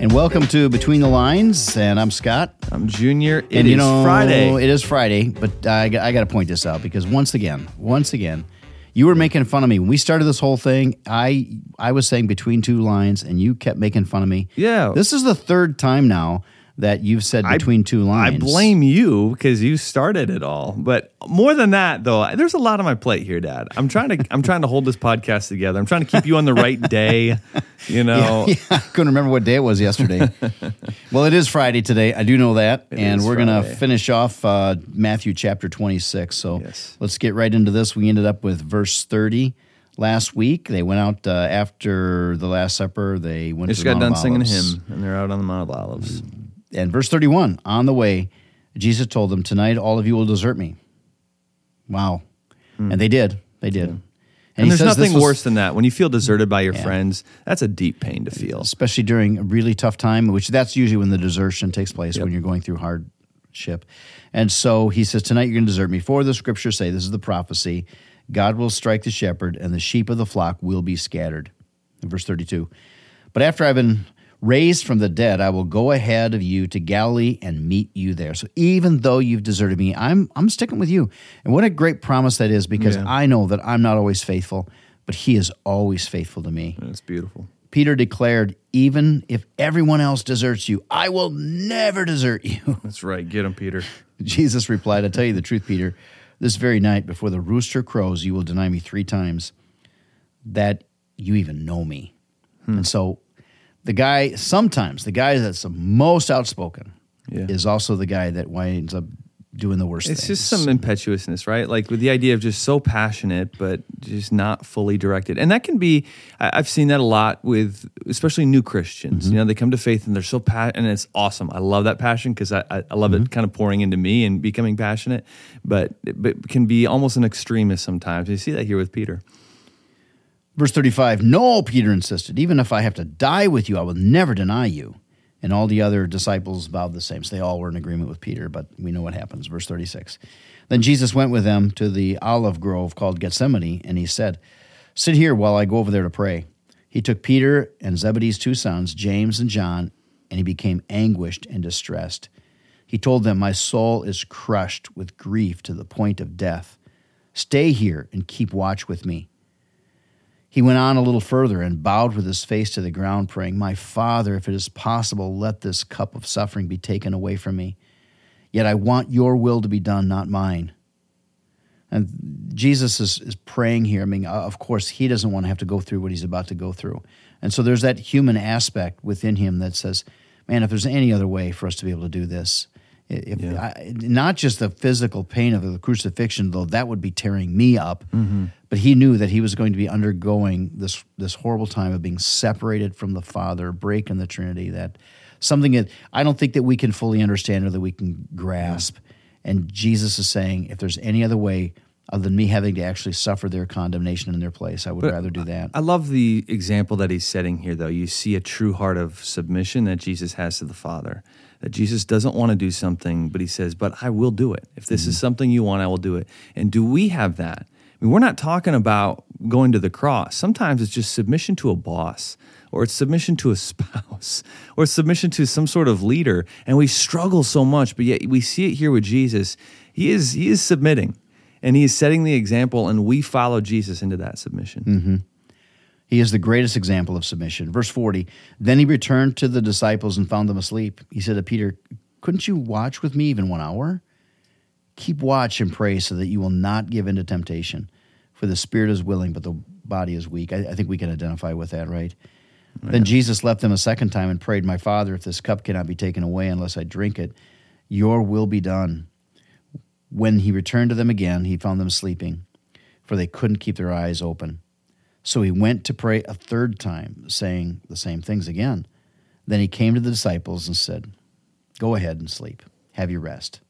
And welcome to Between the Lines. And I'm Scott. I'm Junior. It and is you know, Friday. It is Friday, but I, I got to point this out because once again, once again, you were making fun of me when we started this whole thing. I I was saying between two lines, and you kept making fun of me. Yeah. this is the third time now that you've said I- between two lines. I blame you because you started it all. But more than that, though, there's a lot on my plate here, Dad. I'm trying to I'm trying to hold this podcast together. I'm trying to keep you on the right day. You know, Yeah, I couldn't remember what day it was yesterday. well, it is Friday today. I do know that, and we're going to finish off uh, Matthew chapter 26. So Yes. let's get right into this. We ended up with verse 30 last week. They went out uh, after the Last Supper. They went they to just the got done singing a hymn, and they're out on the Mount of Olives. And verse 31 on the way, Jesus told them, Tonight all of you will desert me. Wow. And they did. They did. Hmm. And, he there's nothing was- worse than that. When you feel deserted by your friends, that's a deep pain to feel. especially during a really tough time, which that's usually when the desertion takes place when you're going through hardship. And so he says, Tonight you're going to desert me. For the scriptures say, This is the prophecy God will strike the shepherd, and the sheep of the flock will be scattered. In verse 32. But after I've been raised from the dead, I will go ahead of you to Galilee and meet you there. So even though you've deserted me, I'm I'm sticking with you. And what a great promise that is because Yeah. I know that I'm not always faithful, but he is always faithful to me. It's beautiful. Peter declared, Even if everyone else deserts you, I will never desert you. That's right. Get him, Peter. Jesus replied, I tell you the truth, Peter, this very night before the rooster crows, you will deny me three times that you even know me. Hmm. And so the guy, sometimes the guy that's the most outspoken Yeah. is also the guy that winds up doing the worst It's things. just some impetuousness, right? Like with the idea of just so passionate, but just not fully directed. And that can be, I've seen that a lot with, especially new Christians. Mm-hmm. You know, they come to faith and they're so passionate, and it's awesome. I love that passion because I, I, I love Mm-hmm. it kind of pouring into me and becoming passionate, but but can be almost an extremist sometimes. You see that here with Peter. Verse 35 No, Peter insisted, even if I have to die with you, I will never deny you. And all the other disciples vowed the same. So they all were in agreement with Peter, but we know what happens. Verse 36 Then Jesus went with them to the olive grove called Gethsemane, and he said, Sit here while I go over there to pray. He took Peter and Zebedee's two sons, James and John, and he became anguished and distressed. He told them, My soul is crushed with grief to the point of death. Stay here and keep watch with me. He went on a little further and bowed with his face to the ground, praying, My Father, if it is possible, let this cup of suffering be taken away from me. Yet I want your will to be done, not mine. And Jesus is, is praying here. I mean, uh, of course, he doesn't want to have to go through what he's about to go through. And so there's that human aspect within him that says, Man, if there's any other way for us to be able to do this, if Yeah. I, not just the physical pain of the crucifixion, though that would be tearing me up, mm-hmm. but he knew that he was going to be undergoing this this horrible time of being separated from the Father, break in the Trinity. That something that I don't think that we can fully understand or that we can grasp. And Jesus is saying, if there's any other way other than me having to actually suffer their condemnation in their place, I would But rather do that. I love the example that he's setting here, though. You see a true heart of submission that Jesus has to the Father. That Jesus doesn't want to do something, but he says, But I will do it. If this is mm-hmm. something you want, I will do it. And do we have that? I mean, we're not talking about going to the cross. Sometimes it's just submission to a boss, or it's submission to a spouse, or submission to some sort of leader. And we struggle so much, but yet we see it here with Jesus. He is, he is submitting. And he is setting the example, and we follow Jesus into that submission. Mm-hmm. He is the greatest example of submission. Verse 40 Then he returned to the disciples and found them asleep. He said to Peter, Couldn't you watch with me even one hour? Keep watch and pray so that you will not give in to temptation. For the spirit is willing, but the body is weak. I, I think we can identify with that, right? Then Jesus left them a second time and prayed, My Father, if this cup cannot be taken away unless I drink it, your will be done. When he returned to them again, he found them sleeping, for they couldn't keep their eyes open. So he went to pray a third time, saying the same things again. Then he came to the disciples and said, Go ahead and sleep. Have your rest.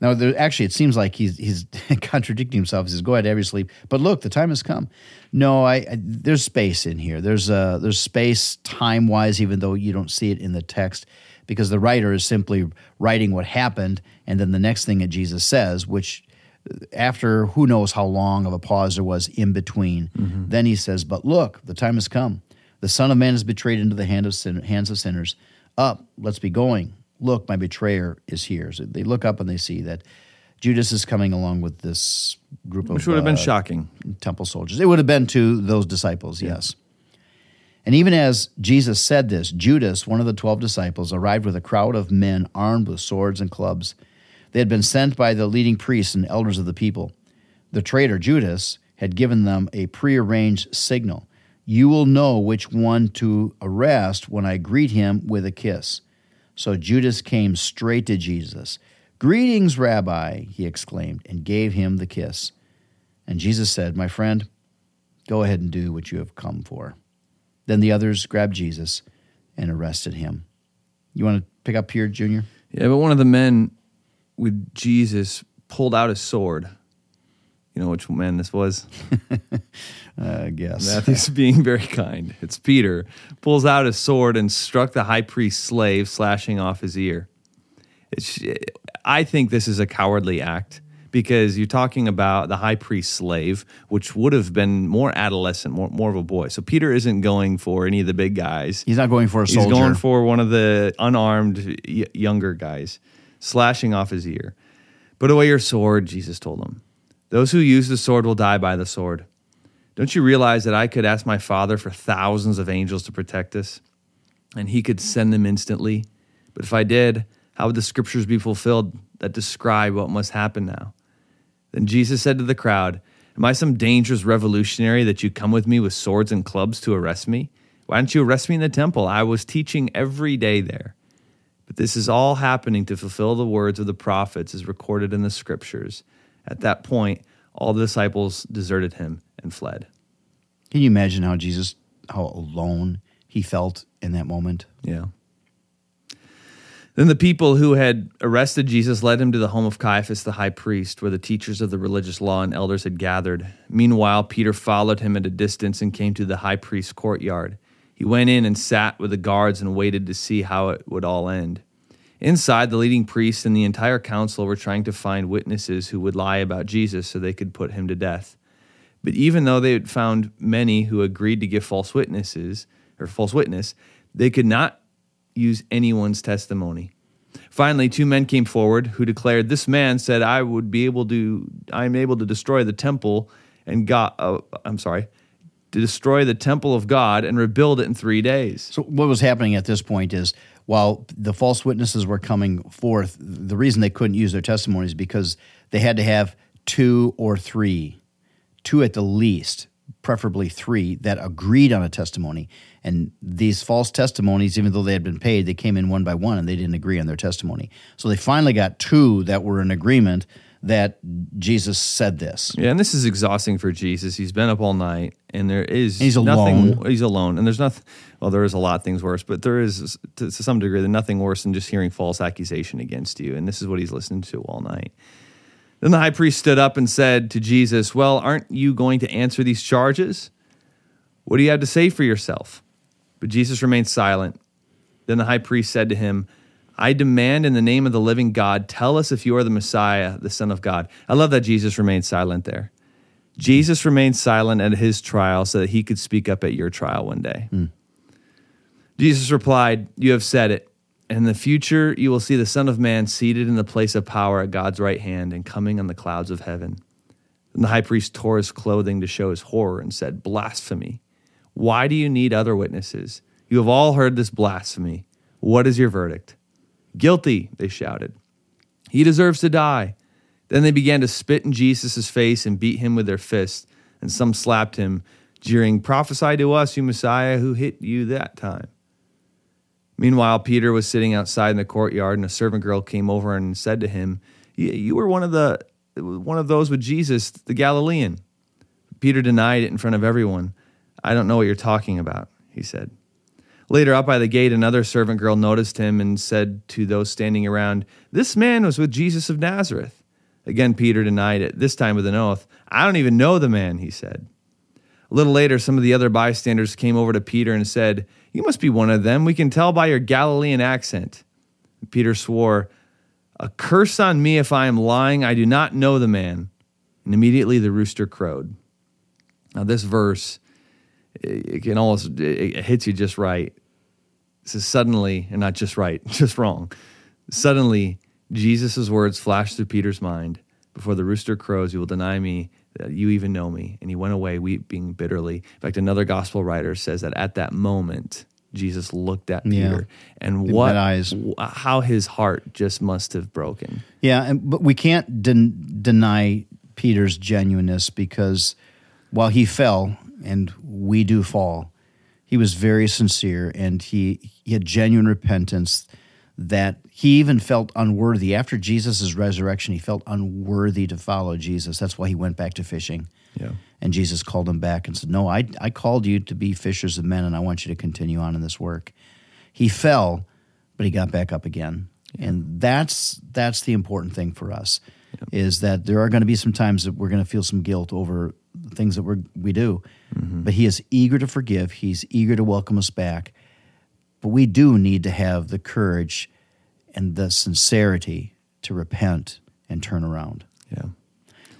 Now, there, actually, it seems like he's, he's contradicting himself. He says, "Go ahead, have your sleep." But look, the time has come. No, I, I there's space in here. There's uh, there's space time wise, even though you don't see it in the text, because the writer is simply writing what happened, and then the next thing that Jesus says, which after who knows how long of a pause there was in between, then he says, "But look, the time has come. The Son of Man is betrayed into the hand of sin, hands of sinners. Up, let's be going. Look, my betrayer is here. So they look up and they see that Judas is coming along with this group Which of Which would have been uh, shocking. temple soldiers. It would have been to those disciples, yes. And even as Jesus said this, Judas, one of the 12 disciples, arrived with a crowd of men armed with swords and clubs. They had been sent by the leading priests and elders of the people. The traitor, Judas, had given them a prearranged signal. You will know which one to arrest when I greet him with a kiss. So Judas came straight to Jesus. Greetings, Rabbi, he exclaimed, and gave him the kiss. And Jesus said, My friend, go ahead and do what you have come for. Then the others grabbed Jesus and arrested him. You want to pick up here, Junior? Yeah, but one of the men with Jesus pulled out his sword. You know which man this was? I uh, guess. Matthew's being very kind. It's Peter. Pulls out his sword and struck the high priest's slave, slashing off his ear. It's, I think this is a cowardly act because you're talking about the high priest's slave, which would have been more adolescent, more, more of a boy. So Peter isn't going for any of the big guys. He's not going for a He's going for one of the unarmed y- younger guys, slashing off his ear. Put away your sword, Jesus told him. Those who use the sword will die by the sword. Don't you realize that I could ask my Father for thousands of angels to protect us, and he could send them instantly? But if I did, how would the scriptures be fulfilled that describe what must happen now? Then Jesus said to the crowd, Am I some dangerous revolutionary that you come with me with swords and clubs to arrest me? Why don't you arrest me in the temple? I was teaching every day there. But this is all happening to fulfill the words of the prophets as recorded in the scriptures. At that point, all the disciples deserted him and fled. Can you imagine how Jesus, how alone he felt in that moment? Yeah. Then the people who had arrested Jesus led him to the home of Caiaphas the high priest, where the teachers of the religious law and elders had gathered. Meanwhile, Peter followed him at a distance and came to the high priest's courtyard. He went in and sat with the guards and waited to see how it would all end. Inside, the leading priests and the entire council were trying to find witnesses who would lie about Jesus so they could put him to death. But even though they had found many who agreed to give false witnesses or false witness, they could not use anyone's testimony. Finally, two men came forward who declared, "This man said I would be able to. I am able to destroy the temple and God. Uh, I'm sorry, to destroy the temple of God and rebuild it in three days." So what was happening at this point is while the false witnesses were coming forth, the reason they couldn't use their testimonies because they had to have two or three, two at the least, preferably three, that agreed on a testimony. And these false testimonies, even though they had been paid, they came in one by one and they didn't agree on their testimony. So they finally got two that were in agreement that Jesus said this. Yeah, and this is exhausting for Jesus. He's been up all night, and there is He's nothing. alone. He's alone, and there's nothing. Well, there is a lot of things worse, but there is to, to some degree, there's nothing worse than just hearing false accusation against you. And this is what he's listening to all night. Then the high priest stood up and said to Jesus, "Well, aren't you going to answer these charges? What do you have to say for yourself?" But Jesus remained silent. Then the high priest said to him, I demand in the name of the living God, tell us if you are the Messiah, the Son of God. I love that Jesus remained silent there. Jesus remained silent at his trial so that he could speak up at your trial one day. Hmm. Jesus replied, You have said it. In the future, you will see the Son of Man seated in the place of power at God's right hand and coming on the clouds of heaven. And the high priest tore his clothing to show his horror and said, Blasphemy. Why do you need other witnesses? You have all heard this blasphemy. What is your verdict? Guilty, they shouted. He deserves to die. Then they began to spit in Jesus' face and beat him with their fists, and some slapped him, jeering, Prophesy to us, you Messiah, who hit you that time. Meanwhile, Peter was sitting outside in the courtyard, and a servant girl came over and said to him, "You were one of the one of those with Jesus, the Galilean." Peter denied it in front of everyone. I don't know what you're talking about, he said. Later, out by the gate, another servant girl noticed him and said to those standing around, This man was with Jesus of Nazareth. Again, Peter denied it, this time with an oath. I don't even know the man, he said. A little later, some of the other bystanders came over to Peter and said, You must be one of them. We can tell by your Galilean accent. Peter swore, A curse on me if I am lying. I do not know the man. And immediately the rooster crowed. Now, this verse it, can almost it hits you just right. It says suddenly, and not just right, just wrong. Suddenly, Jesus' words flashed through Peter's mind. Before the rooster crows, you will deny me that you even know me. And he went away weeping bitterly. In fact, another gospel writer says that at that moment, Jesus looked at Yeah. Peter and what eyes. how his heart just must have broken. Yeah, and, but we can't den- deny Peter's genuineness because while he fell, and we do fall, he was very sincere and he, he had genuine repentance that he even felt unworthy. After Jesus' resurrection, he felt unworthy to follow Jesus. That's why he went back to fishing. Yeah. And Jesus called him back and said, No, I, I called you to be fishers of men, and I want you to continue on in this work. He fell, but he got back up again. And that's that's the important thing for us is that there are going to be some times that we're going to feel some guilt over things that we we do. Mm-hmm. But he is eager to forgive. He's eager to welcome us back. But we do need to have the courage and the sincerity to repent and turn around. Yeah.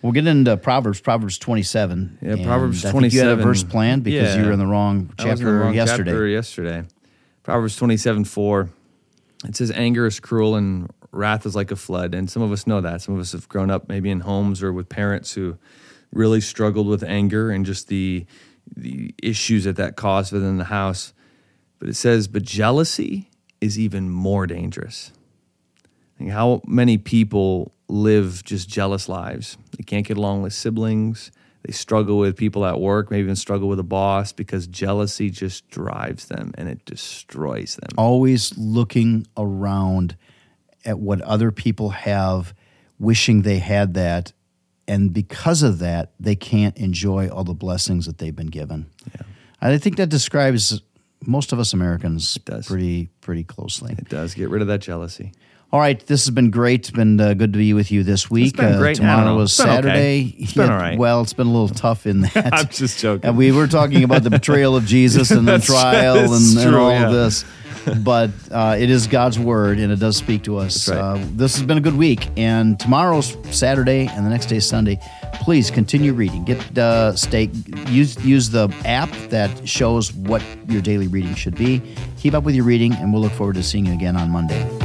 We'll get into Proverbs, Proverbs 27. Yeah, Proverbs I think you had a verse planned because you were in the wrong I was in chapter the wrong yesterday. chapter yesterday. Proverbs 27 4. It says, Anger is cruel and wrath is like a flood. And some of us know that. Some of us have grown up maybe in homes or with parents who really struggled with anger and just the, the issues that that caused within the house. But it says, But jealousy is even more dangerous. Like how many people live just jealous lives? They can't get along with siblings. They struggle with people at work, maybe even struggle with a boss because jealousy just drives them and it destroys them. Always looking around at what other people have, wishing they had that. And because of that, they can't enjoy all the blessings that they've been given. Yeah. I think that describes most of us Americans does. pretty pretty closely. It does get rid of that jealousy. All right, this has been great. It's been uh, good to be with you this week. been Uh, great. I don't Tomorrow know. was It's been okay. Saturday. It's been all right. Well, it's been a little tough in that. I'm just joking. And we were talking about the betrayal of Jesus and the trial and, and all yeah. of this. But uh, it is God's word and it does speak to us. Right. Uh, this has been a good week. And tomorrow's Saturday and the next day is Sunday. Please continue reading. Get uh, stay use use the app that shows what your daily reading should be. Keep up with your reading, and we'll look forward to seeing you again on Monday.